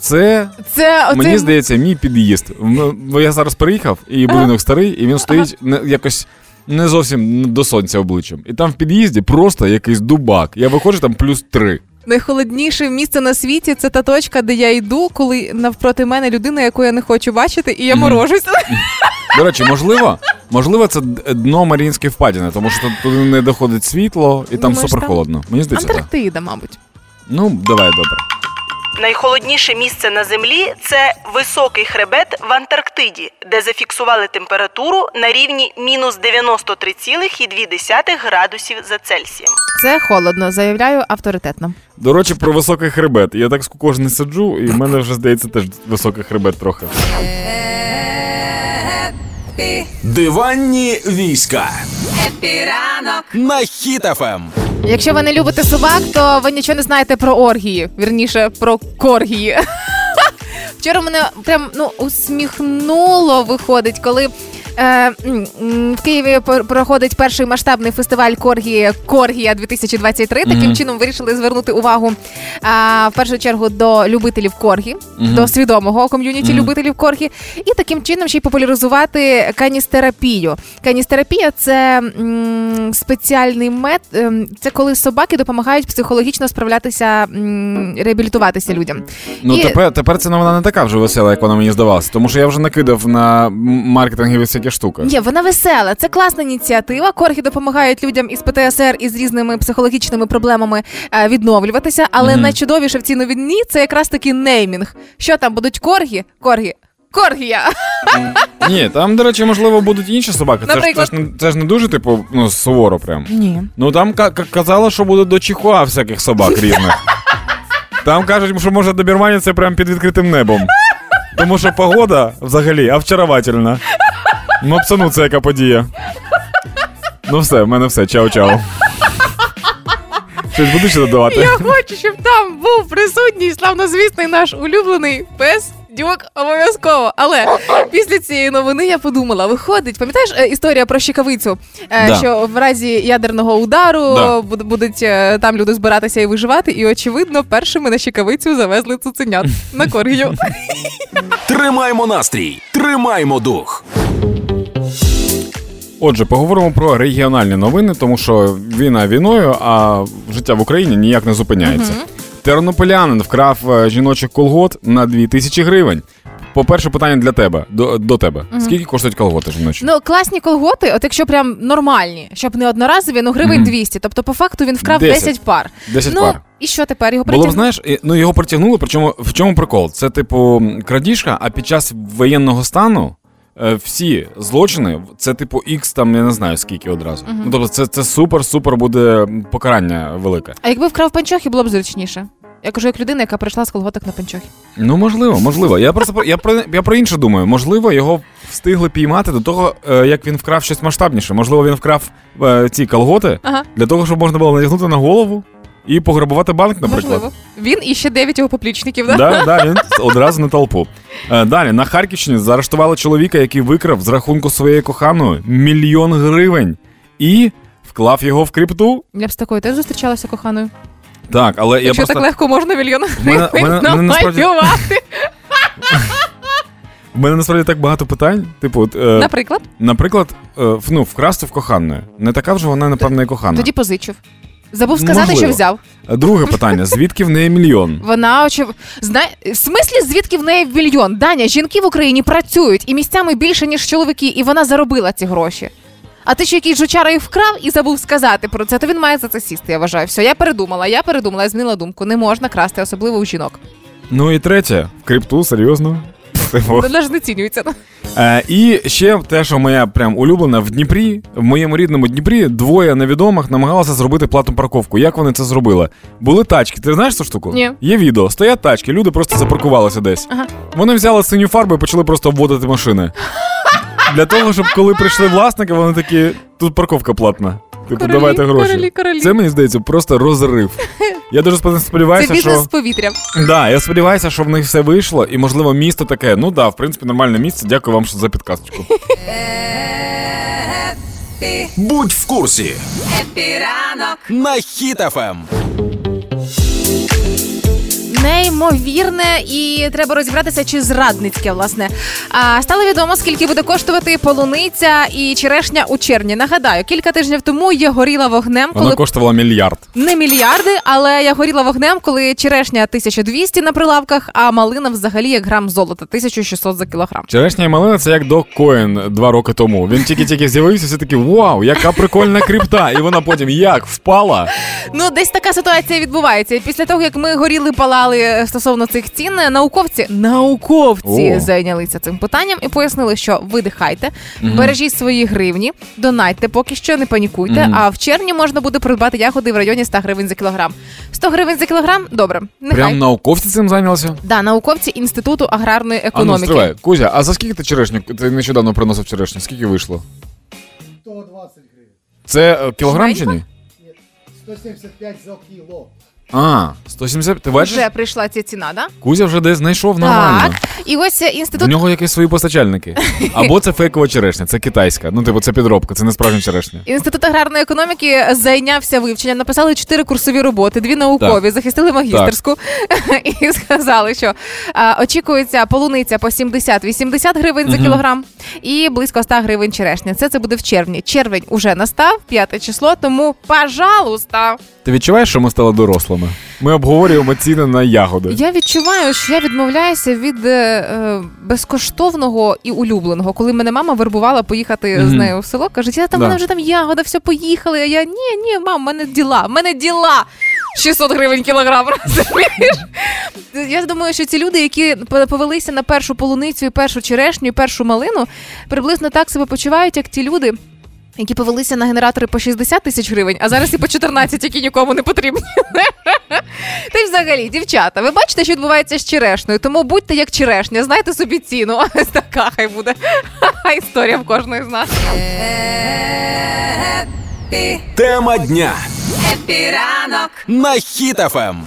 це. Це оцей... Мені здається, мій під'їзд. М- бо Я зараз приїхав, і будинок старий, і він стоїть не, якось не зовсім до сонця обличчям. І там в під'їзді просто якийсь дубак. Я виходжу там плюс три. Найхолодніше місце на світі це та точка, де я йду, коли навпроти мене людина, яку я не хочу бачити, і я Мгм. морожуся. До речі, можливо, можливо, це д- дно Маріїнської впадіни, тому що тут туди не доходить світло, і там Думаєш, супер холодно. Мені здається, так. Антарктида, мабуть. Ну, давай, добре. Найхолодніше місце на землі це високий хребет в Антарктиді, де зафіксували температуру на рівні мінус 93,2 градусів за Цельсієм. Це холодно, заявляю авторитетно. До речі, про високий хребет. Я так скукож не сиджу, і в мене вже здається теж високий хребет трохи. Диванні війська. На Ем. Хіт FM. Якщо ви не любите собак, то ви нічого не знаєте про оргії, вірніше про коргії. Вчора мене прям ну усміхнуло виходить, коли в Києві проходить перший масштабний фестиваль Коргії Коргія 2023. Таким чином вирішили звернути увагу а, в першу чергу до любителів коргі, до свідомого ком'юніті любителів коргі, і таким чином ще й популяризувати каністерапію. Каністерапія це м, спеціальний мет. ем, Це коли собаки допомагають психологічно справлятися, м, реабілітуватися людям. Ну І- тепер, тепер ця новина не така вже весела, як вона мені здавалася, тому що я вже накидав на маркетингові всякі штуки. Ні, вона весела. Це класна ініціатива. Корги допомагають людям із ПТСР і з різними психологічними проблемами е, відновлюватися. Але найчудовіше в цій новині це якраз таки неймінг. Що там будуть коргі? Коргі. Коргія. Ні, там, до речі, можливо, будуть інші собаки. Це ж, це, Наприклад? ж, не, це ж не дуже, типу, ну, суворо прям. Ні. Ну там ка- ка- казала, що буде до чихуа всяких собак різних. Там кажуть, що може добірмані це прям під відкритим небом. Тому що погода взагалі овчаровательна. Ну, псану це яка подія. Ну все, в мене все, чао-чао. Щось будеш додавати? Я хочу, щоб там був присутній славнозвісний наш улюблений пес. Дюк обов'язково. Але після цієї новини я подумала: виходить, пам'ятаєш е, історія про щекавицю, Е, Да. що в разі ядерного удару Да. будуть е, там люди збиратися і виживати, і очевидно, першими на щекавицю завезли цуценят на коргію. Тримаймо настрій, тримаймо дух. Отже, поговоримо про регіональні новини, тому що війна війною, а життя в Україні ніяк не зупиняється. Тернополянин вкрав е, жіночих колгот на 2000 гривень. По-перше, питання для тебе до, до тебе. Скільки коштують колготи жіночі? Ну, класні колготи, от якщо прям нормальні, щоб не одноразові, ну гривень 200. Тобто, по факту він вкрав 10, 10. пар. 10 ну, пар. і що тепер? Його Було б, знаєш, ну його притягнули, причому в чому прикол? Це, типу, крадіжка, а під час воєнного стану е, всі злочини, це, типу, ікс там, я не знаю скільки одразу. Ну, тобто, це, це супер-супер буде покарання велике. А якби вкрав панчохи, було б зручніше. Я кажу, як людина, яка прийшла з колготок на панчохи. Ну, можливо, можливо. Я просто про- я про я про інше думаю. Можливо, його встигли піймати до того, е, як він вкрав щось масштабніше. Можливо, він вкрав е, ці колготи Ага. для того, щоб можна було надягнути на голову і пограбувати банк, наприклад. Можливо. Він і ще дев'ять його поплічників, да? Да, да, він одразу на толпу. Е, Далі на Харківщині заарештували чоловіка, який викрав з рахунку своєї коханої мільйон гривень і вклав його в крипту. Я б з такою теж зустрічалася коханою. Так, але я Якщо просто так легко можна мільйон гривень намалювати. в мене насправді так багато питань. Типу, е, Наприклад, наприклад, е, ну, вкрасти в коханої. Не така вже вона, напевно, і кохана. тоді позичив. Забув сказати, Можливо. що взяв. Е, Друге питання: звідки в неї мільйон? Вона очев... Знає... В смислі, звідки в неї мільйон? Даня, жінки в Україні працюють і місцями більше, ніж чоловіки, і вона заробила ці гроші. А ти що якийсь жучара їх вкрав і забув сказати про це, то він має за це сісти, я вважаю. Все, я передумала, я передумала, я змінила думку. Не можна красти, особливо у жінок. Ну і третє, в крипту, серйозно. Типу. Вона ж не цінюється. Е, і ще те, що моя прям улюблена в Дніпрі, в моєму рідному Дніпрі, двоє невідомих намагалися зробити платну парковку. Як вони це зробили? Були тачки. Ти знаєш цю штуку? Ні. Є відео, стоять тачки, люди просто запаркувалися десь. Ага. Вони взяли синю фарбу і почали просто обводити машини. Для того, щоб коли прийшли власники, вони такі, тут парковка платна. Типу, Королі, давайте гроші. королі, королі. Це мені здається просто розрив. Я дуже спо- Це сподіваюся, бізнес що з повітря. да, я сподіваюся, що в них все вийшло, і можливо місто таке. Ну да, в принципі, нормальне місце. Дякую вам що за підказочку. Будь в курсі. Happy ранок. На Ем. Хіт FM. Неймовірне, і треба розібратися, чи зрадницьке, власне. А стало відомо, скільки буде коштувати полуниця і черешня у червні. Нагадаю, кілька тижнів тому я горіла вогнем, Вона коштувала мільярд. не мільярди, але я горіла вогнем, коли черешня 1200 на прилавках, а малина взагалі як грам золота 1600 за кілограм. Черешня і малина це як до Коін два роки тому. Він тільки-тільки з'явився, всі такі вау, яка прикольна крипта. І вона потім як впала. Ну, десь така ситуація відбувається. Після того, як ми горіли, палали стосовно цих цін, науковці науковці О. зайнялися цим питанням і пояснили, що видихайте, бережіть свої гривні, донайте поки що, не панікуйте. Мгм. А в червні можна буде придбати ягоди в районі 100 гривень за кілограм. 100 гривень за кілограм? Добре. Нехай. Прям науковці цим зайнялися? Да, науковці Інституту аграрної А ну, економіки. стривай. Кузя, а за скільки ти черешню? Ти нещодавно приносив черешню. Скільки вийшло? 120 гривень. Це е, кілограм чи ні? 175 за кіло. А, 170, ти бачиш? Вже прийшла ця ціна, да? Кузя вже десь знайшов нормально. Так. І ось інститут нього якісь свої постачальники. Або це фейкова черешня, це китайська. Ну, типу, це підробка, це не справжня черешня. Інститут аграрної економіки зайнявся вивченням, написали чотири курсові роботи, дві наукові, захистили магістерську і сказали, що а, очікується полуниця по 70-80 гривень за кілограм і близько 100 гривень черешня. Це це буде в червні. Червень уже настав, п'яте число, тому пожалуйста. Ти відчуваєш, що ми стали дорослими? Ми обговорюємо ціни на ягоди. Я відчуваю, що я відмовляюся від е, е, безкоштовного і улюбленого. Коли мене мама вербувала поїхати з нею в село, каже, я там Да. мене вже там ягода, все поїхали. А я ні, ні, мам, в мене діла, в мене діла. 600 гривень кілограм, розумієш? Я думаю, що ці люди, які повелися на першу полуницю, і першу черешню, і першу малину, приблизно так себе почувають, як ті люди. Які повелися на генератори по 60 тисяч гривень, а зараз і по 14, які нікому не потрібні. Та й взагалі, дівчата, ви бачите, що відбувається з черешнею, тому будьте як черешня, знайте собі ціну. Ось така хай буде історія в кожної з нас. Тема дня. Happy ранок на Ем. Хіт FM.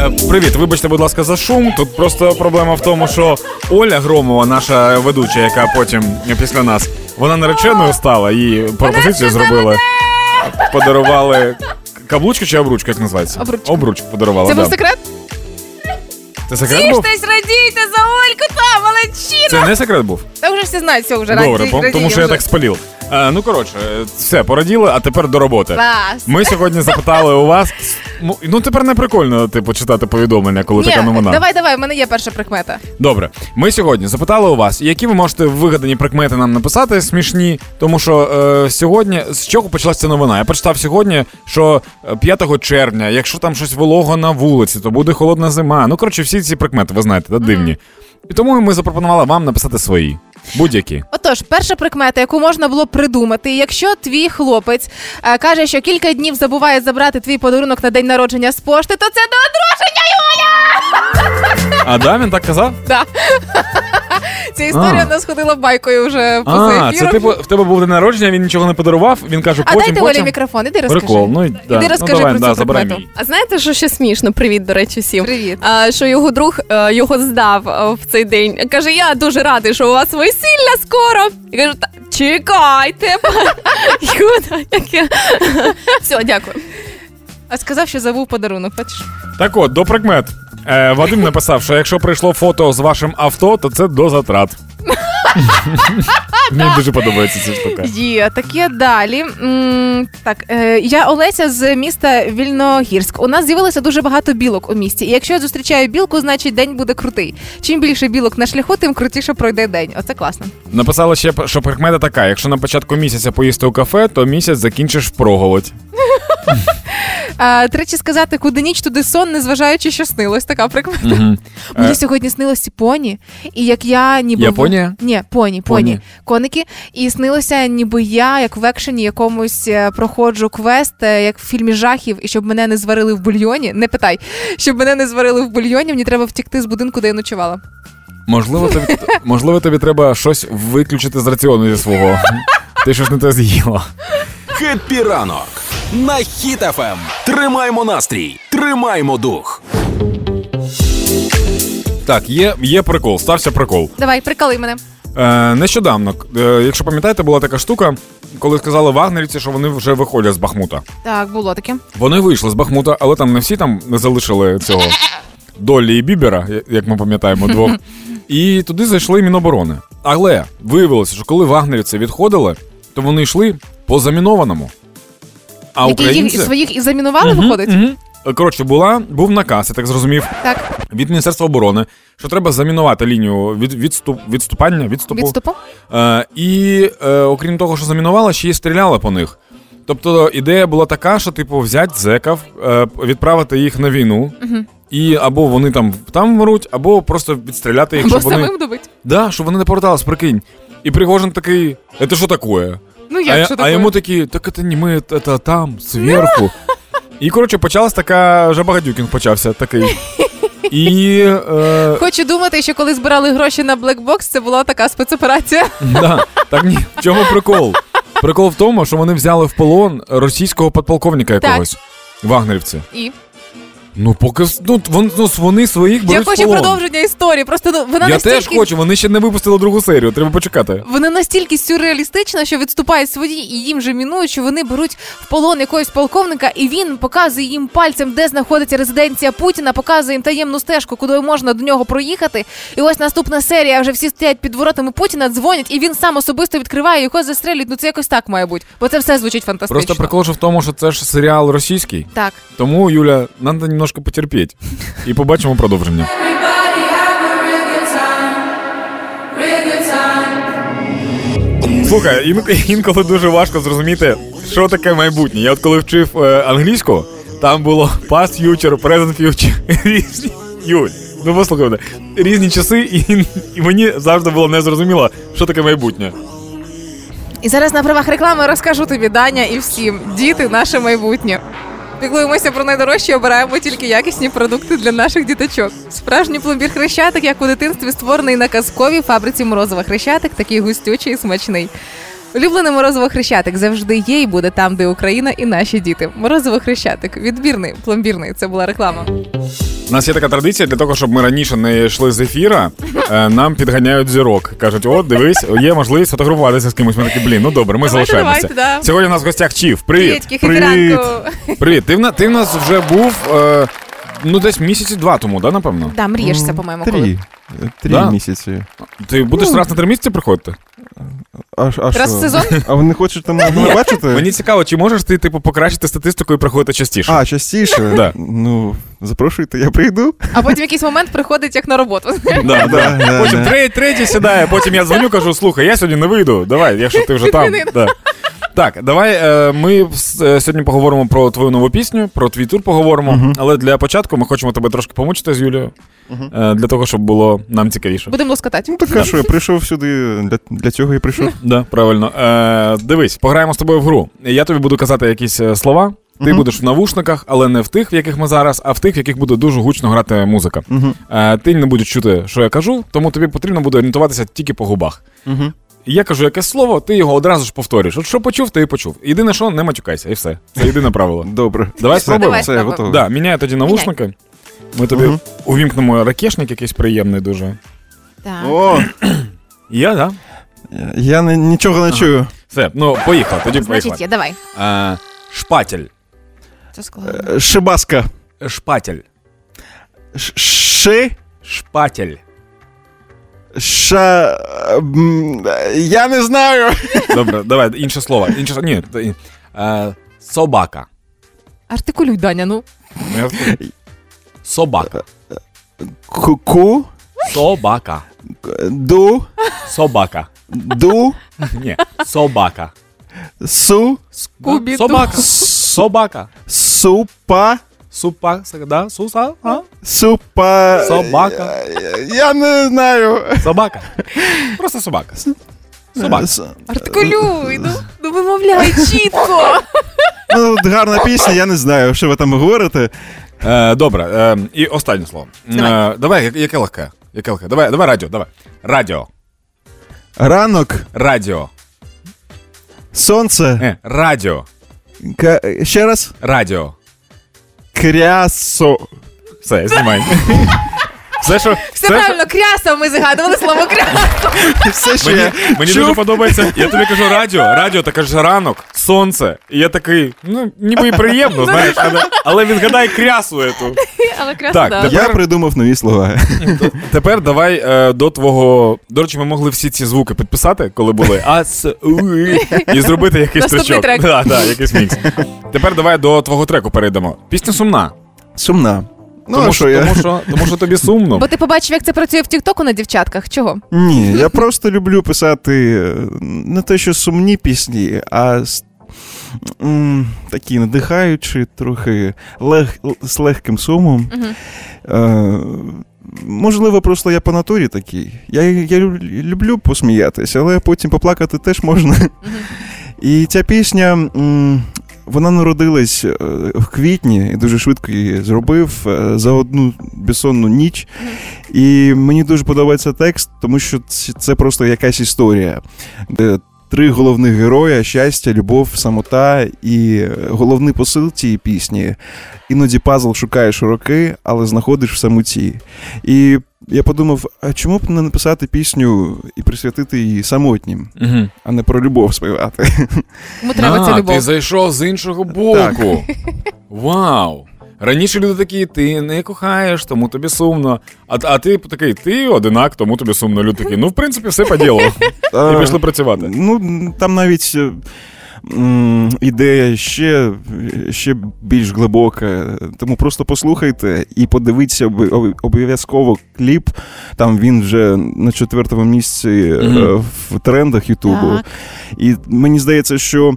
Е, Привіт, вибачте, будь ласка, за шум. Тут просто проблема в тому, що Оля Громова, наша ведуча, яка потім після нас, вона нареченою стала, їй пропозицію зробили. Подарували каблучку чи обручку, як називається? Обручку. Обручку подарувала. Це да. був секрет? Це секрет був? Тіштесь, радійте за Ольку, та молодчина! Це не секрет був. Та вже всі знають, все вже Добре, раді- пом- тому що я вже. так спалів. Е, ну коротше, все, пораділи, а тепер до роботи. Клас. Ми сьогодні запитали у вас. Ну, Ну тепер не прикольно, типу, читати повідомлення, коли така Ні, новина. давай, давай, в мене є перша прикмета. Добре, ми сьогодні запитали у вас, які ви можете вигадані прикмети нам написати смішні, тому що е, сьогодні з чого почалася ця новина? Я прочитав сьогодні, що е, 5 червня, якщо там щось волого на вулиці, то буде холодна зима. Ну коротше, всі ці прикмети, ви знаєте, да, дивні. І тому ми запропонували вам написати свої. Будь-які. Отож, перша прикмета, яку можна було придумати, якщо твій хлопець е, каже, що кілька днів забуває забрати твій подарунок на день народження з пошти, то це до одруження, Юля! А да, він так казав? Да. Ця історія А. в нас ходила байкою вже поза А, це типу в тебе був день народження, він нічого не подарував. Він каже, А потім дайте потім. Олі мікрофон, іди розкажи. Прикол, ну і- да. Іди Ну, розкажи давай, про да, цю забирай прикмету. мій. А знаєте, що ще смішно? Привіт, до речі, всім. Привіт. А, що його друг е, його здав е, в цей день. Каже: я дуже радий, що у вас весілля скоро. Я кажу, «Та чекайте. Яке. Все, дякую. А сказав, що забув подарунок, бачиш? Так от, до прикмет. Е, Вадим написав, що якщо прийшло фото з вашим авто, то це до затрат. Мені дуже подобається ця штука. Є таке далі. Так, е, я Олеся з міста Вільногірськ. У нас з'явилося дуже багато білок у місті. І якщо я зустрічаю білку, значить день буде крутий. Чим більше білок на шляху, тим крутіше пройде день. Оце класно. Написала ще, що прикмета така: якщо на початку місяця поїсти у кафе, то місяць закінчиш впроголодь. А, тричі сказати, куди ніч, туди сон, незважаючи, що снилось. Така прикмета. Мені Е, сьогодні снилося поні, і як я ніби Японія? Ні, поні, поні, Поні. коники. І снилося, ніби я, як в екшені якомусь е, проходжу квест, е, як в фільмі жахів, і щоб мене не зварили в бульйоні. Не питай, щоб мене не зварили в бульйоні, мені треба втікти з будинку, де я ночувала. Можливо, тобі, можливо, тобі треба щось виключити з раціону зі свого. Ти щось не те з'їла. Happy ранок на Хіт FM. Тримаймо настрій, тримаймо дух. Так, є, є прикол, стався прикол. Давай, прикали мене. Е, нещодавно, е, якщо пам'ятаєте, була така штука, коли сказали вагнерівці, що вони вже виходять з Бахмута. Так, було таке. Вони вийшли з Бахмута, але там не всі там не залишили цього Долі і Бібера, як ми пам'ятаємо, двох. І туди зайшли Міноборони. Але виявилося, що коли вагнерівці відходили, то вони йшли по замінованому. А Які українці... їх своїх і замінували, Мгм, виходить? мгм. Коротше, була, був наказ, я так зрозумів, Так, від Міністерства оборони, що треба замінувати лінію від, відступ, відступання, відступу. відступу. Е, і е, окрім того, що замінувала, ще й стріляла по них. Тобто ідея була така, що типу взяти зеків, е, відправити їх на війну, і або вони там там вмруть, або просто відстріляти їх, Або щоб вони. самим добить. Да, щоб вони не повертались, прикинь. І Пригожин такий, це що таке? Ну як я- що а йому такі, так це не ми, це там, зверху. І, коротше, почалась така, вже Багадюкін почався такий. І е, Хочу думати, що коли збирали гроші на блекбокс, це була така спецоперація. да, так ні, в чому прикол? Прикол в тому, що вони взяли в полон російського подполковника якогось. Вагнерівці. І Ну, поки ну, вон, ну, вони своїх беруть я в хочу полон. продовження історії. Просто ну вона Я настільки теж хочу, вони ще не випустили другу серію, треба почекати. Вона настільки сюрреалістична, що відступають свої і їм же мінують, що вони беруть в полон якогось полковника, і він показує їм пальцем, де знаходиться резиденція Путіна, показує їм таємну стежку, куди можна до нього проїхати. І ось наступна серія вже всі стоять під воротами Путіна, дзвонять, і він сам особисто відкриває, його застрелюють. Ну це якось так має бути, бо це все звучить фантастично. Просто прикол же в тому, що це ж серіал російський. Так. Тому, Юля, треба немножко потерпіти. І побачимо продовження. Слухай, ін- інколи дуже важко зрозуміти, що таке майбутнє. Я от коли вчив е, англійську, там було past future, present future, різні. Юль, ну послухай мене, різні часи, і, і мені завжди було незрозуміло, що таке майбутнє. І зараз на правах реклами розкажу тобі, Даня, і всім. Діти наше майбутнє. Піклуємося про найдорожче, обираємо тільки якісні продукти для наших діточок. Справжній пломбір хрещатик, як у дитинстві, створений на казковій фабриці морозова хрещатик, такий густючий і смачний. Улюблений морозово хрещатик завжди є і буде там, де Україна і наші діти. Морозово хрещатик, відбірний, пломбірний. Це була реклама. У нас є така традиція для того, щоб ми раніше не йшли з ефіра, е, нам підганяють зірок. Кажуть, от дивись, є можливість фотографуватися з кимось. Ми такі, блін, ну добре, ми Давайте, залишаємося. давайте, да. Сьогодні у нас в гостях Чів. Привіт. Привіт! хепіранку. Привіт. Ти в, на- ти в нас вже був е, ну десь місяці два тому, да, напевно? Да, мрієшся, по-моєму, коли. Три. Три Да? місяці. Ти будеш Ну. раз на три місяці приходити? А, ш- а Раз що? в сезон? А ви не хочете мене бачити? Мені цікаво, чи можеш ти типу покращити статистику і приходити частіше? А, частіше? Да. Ну, запрошуйте, я прийду. А потім в якийсь момент приходить як на роботу. Да, да. да, Потім да. третій, третій сідає, потім я дзвоню, кажу, слухай, я сьогодні не вийду. Давай, якщо ти вже там. Відміни. Да. Так, давай е, ми е, сьогодні поговоримо про твою нову пісню, про твій тур поговоримо. Але для початку ми хочемо тебе трошки помучити з Юлією, е, для того, щоб було нам цікавіше. Будемо лоскотати. Ну, так що, я прийшов сюди, для, для цього і прийшов. Да, правильно. Е, дивись, пограємо з тобою в гру. Я тобі буду казати якісь слова. Ти Мгм. будеш в навушниках, але не в тих, в яких ми зараз, а в тих, в яких буде дуже гучно грати музика. Мгм. Е, ти не будеш чути, що я кажу, тому тобі потрібно буде орієнтуватися тільки по губах. Мгм. Я кажу якесь слово, ти його одразу ж повторюєш. От що почув, ти і почув. Єдине, що не матюкайся, і все. Це єдине правило. Добре. Давай спробуємо. Все, я спробуємо. готовий. Да, міняю тоді навушники. Ми тобі Мгм. увімкнемо ракешник якийсь приємний дуже. Так. О, Я, да? я не, нічого не чую. Все, ну поїхали, тоді Значить, поїхали. є, давай. Е, шпатель. Це складно. Е, Шибаска. Шпатель. Ш- Ши. Шпатель. Ша. Я не знаю. Добре, давай, інше слово. Інше, ні, е, собака. Артикулюй, Даня, ну. Ну. Собака. Ку-ку. Собака. Ду. Собака. Ду. Ні, собака. Су. Скубі-ду. Собака. Собака. Супа. Супа, да? Суса? А? Супа. Собака. Я, я не знаю. Собака. Просто собака. Собака. Артикулюй, ну, ну вимовляй чітко. Ну, от гарна пісня, я не знаю, що ви там говорите. Е, добре, е, і останнє слово. Давай. Е, давай, яке легке? Яке легке? Давай, давай радіо, давай. Радіо. Ранок, Радіо. сонце. Е, радіо. Ка- ще раз. Радіо. Крясо. Все, знімай. Все, що. Все правильно, кряса ми згадували слово кряса. Все, що Мені, я мені чув. дуже подобається. Я тобі кажу радіо, радіо, ти кажеш ранок, сонце. І я такий, ну, ніби і приємно, знаєш, але, але відгадай крясу ету. Але кряса, Так, да. тепер- Я придумав нові слова. Тепер давай е, до твого. До речі, ми могли всі ці звуки підписати, коли були ас уи, і зробити якийсь Наступний трек. Да, да, якийсь мікс. Тепер давай до твого треку перейдемо. Пісня сумна. Сумна. Ну, тому, а що я? тому, що, тому що тобі сумно. Бо ти побачив, як це працює в Тіктоку на дівчатках. Чого? Ні, я просто люблю писати е, не те, що сумні пісні, а такі надихаючі, трохи лег, з легким сумом. Е, можливо, просто я по натурі такий. Я, я люблю посміятися, але потім поплакати теж можна. І ця пісня. Вона народилась е, в квітні і дуже швидко її зробив е, за одну безсонну ніч. І мені дуже подобається текст, тому що це просто якась історія, три головних героя: щастя, любов, самота. І е, головний посил цієї пісні. Іноді пазл шукаєш роки, але знаходиш в самоті. І я подумав: а чому б не написати пісню і присвятити її самотнім, Угу. а не про любов співати? Йому треба ця а, любов. ти зайшов з іншого боку. Вау! Раніше люди такі, ти не кохаєш, тому тобі сумно. А, а ти такий, ти одинак, тому тобі сумно. Люди такі, ну, в принципі, все по ділу. І пішли працювати. Ну, там навіть. Ідея ще, ще більш глибока, тому просто послухайте і подивіться об- об- обов'язково кліп. Там він вже на четвертому місці mm-hmm. в трендах Ютубу. І мені здається, що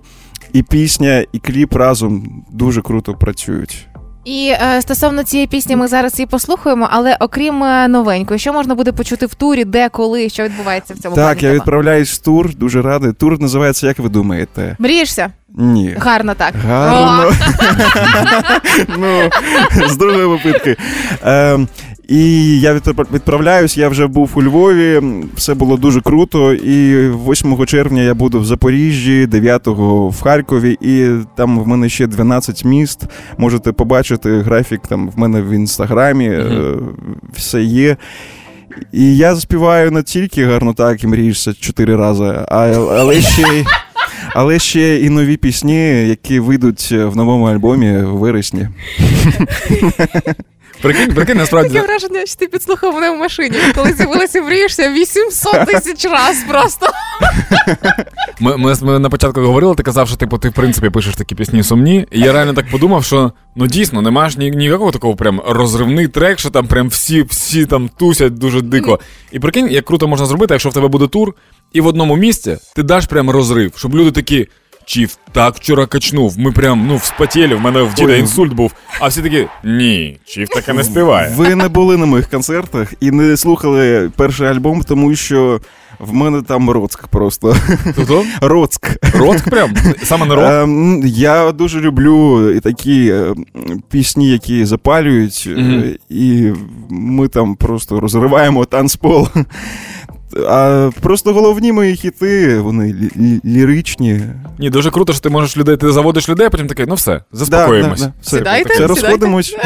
і пісня, і кліп разом дуже круто працюють. І е, стосовно цієї пісні ми зараз її послухаємо, але окрім е, новенької, що можна буде почути в турі, де, коли, що відбувається в цьому Так, плані я тебе? відправляюсь в тур, дуже радий. Тур називається, як ви думаєте? Мрієшся? Ні. Гарно так. Гарно. ну, з другої попитки. Ем, і я відправляюсь, я вже був у Львові, все було дуже круто. І 8 червня я буду в Запоріжжі, 9 в Харкові, і там в мене ще 12 міст. Можете побачити графік там в мене в інстаграмі, е, все є. І я співаю не тільки гарно так і мрієшся чотири рази, а, але ще й. Але ще і нові пісні, які вийдуть в новому альбомі у вересні. Прикинь, прикинь, насправді. Таке враження, що ти підслухав мене в машині. Коли з'явилася мрієшся 800 тисяч раз просто. Ми, ми, ми на початку говорили, ти казав, що типу, ти в принципі пишеш такі пісні сумні. І я реально так подумав, що ну дійсно немає ні, ніякого такого прям розривний трек, що там прям всі, всі там тусять дуже дико. І прикинь, як круто можна зробити, якщо в тебе буде тур, і в одному місці ти даш прям розрив, щоб люди такі. Чіф так вчора качнув. Ми прям ну вспотіли, в мене в діда інсульт був. А всі такі ні, Чіф таке не співає. Ви не були на моїх концертах і не слухали перший альбом, тому що в мене там Роцк просто. Хто? Роцк. Роцк прям? Саме на рок? Ем, я дуже люблю і такі е, пісні, які запалюють, е, і ми там просто розриваємо танцпол. А просто головні мої хіти, вони лі- лі- ліричні. Ні, дуже круто, що ти можеш людей, ти заводиш людей, а потім такий, ну все, заспокоїмось. Да, да, да. Все, Сідайте, все сідайте. розходимось.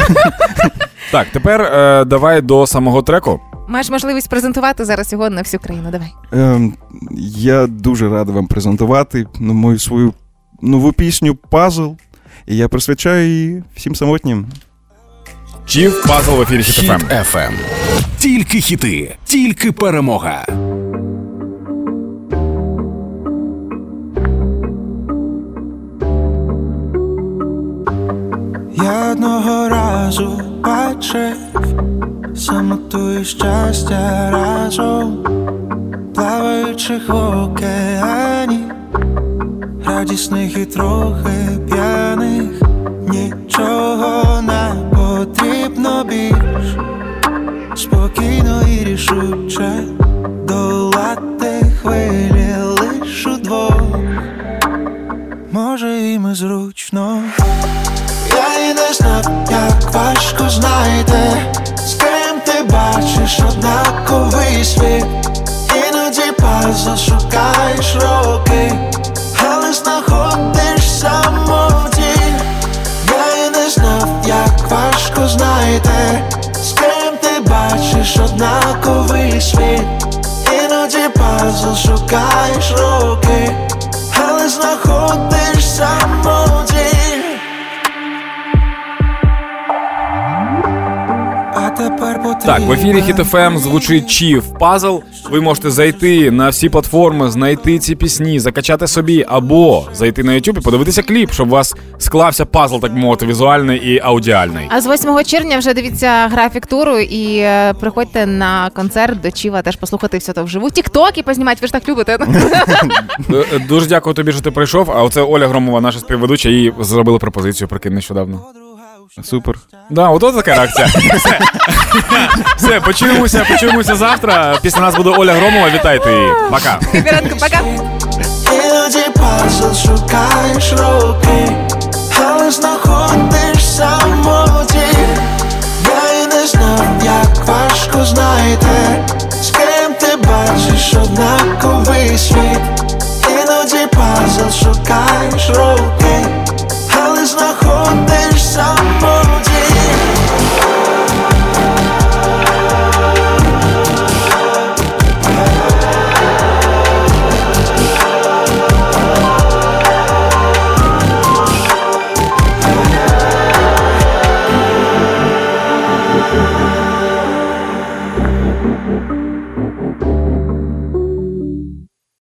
Так, тепер е, давай до самого треку. Маєш можливість презентувати зараз його на всю країну. Давай. Ем, я дуже радий вам презентувати ну, мою свою нову пісню Пазл. І я присвячаю її всім самотнім. Чів пазл в ефірі Хіт Хіт-ФМ. FM. Тільки хіти, тільки перемога. Я одного разу бачив самоту і щастя разом, плаваючих в океані, радісних і трохи п'яних, нічого потрібно більш, спокійно і рішуче. Долати хвилі лиш удвох, може і зручно. Я і не знав, як важко знайти, з ким ти бачиш однаковий світ, іноді пазл шукаєш роки, але знаходиш знайти, з ким ти бачиш однаковий світ, іноді пазл шукаєш роки, але знаходиш самоті. Так, в ефірі Хіт FM звучить Чів Пазл. Ви можете зайти на всі платформи, знайти ці пісні, закачати собі, або зайти на YouTube і подивитися кліп, щоб у вас склався пазл, так мовити, візуальний і аудіальний. А з 8 червня вже дивіться графік туру і е, приходьте на концерт до Чіва теж послухати все то вживу. Тіктоки познімати, ви ж так любите. Е, е, Дуже дякую тобі, що ти прийшов. А оце Оля Громова, наша співведуча, їй зробили пропозицію, прикинь, нещодавно. Супер. Да, от така реакція. Все. Все, почуємося, почуємося завтра. Після нас буде Оля Громова. Вітайте її. Пока. Пока. Іноді іноді пазл шукаєш роки, але знаходиш самоті. Я і не знав, як важко знайти, з ким ти бачиш однаковий світ, іноді пазл шукаєш роки. summer.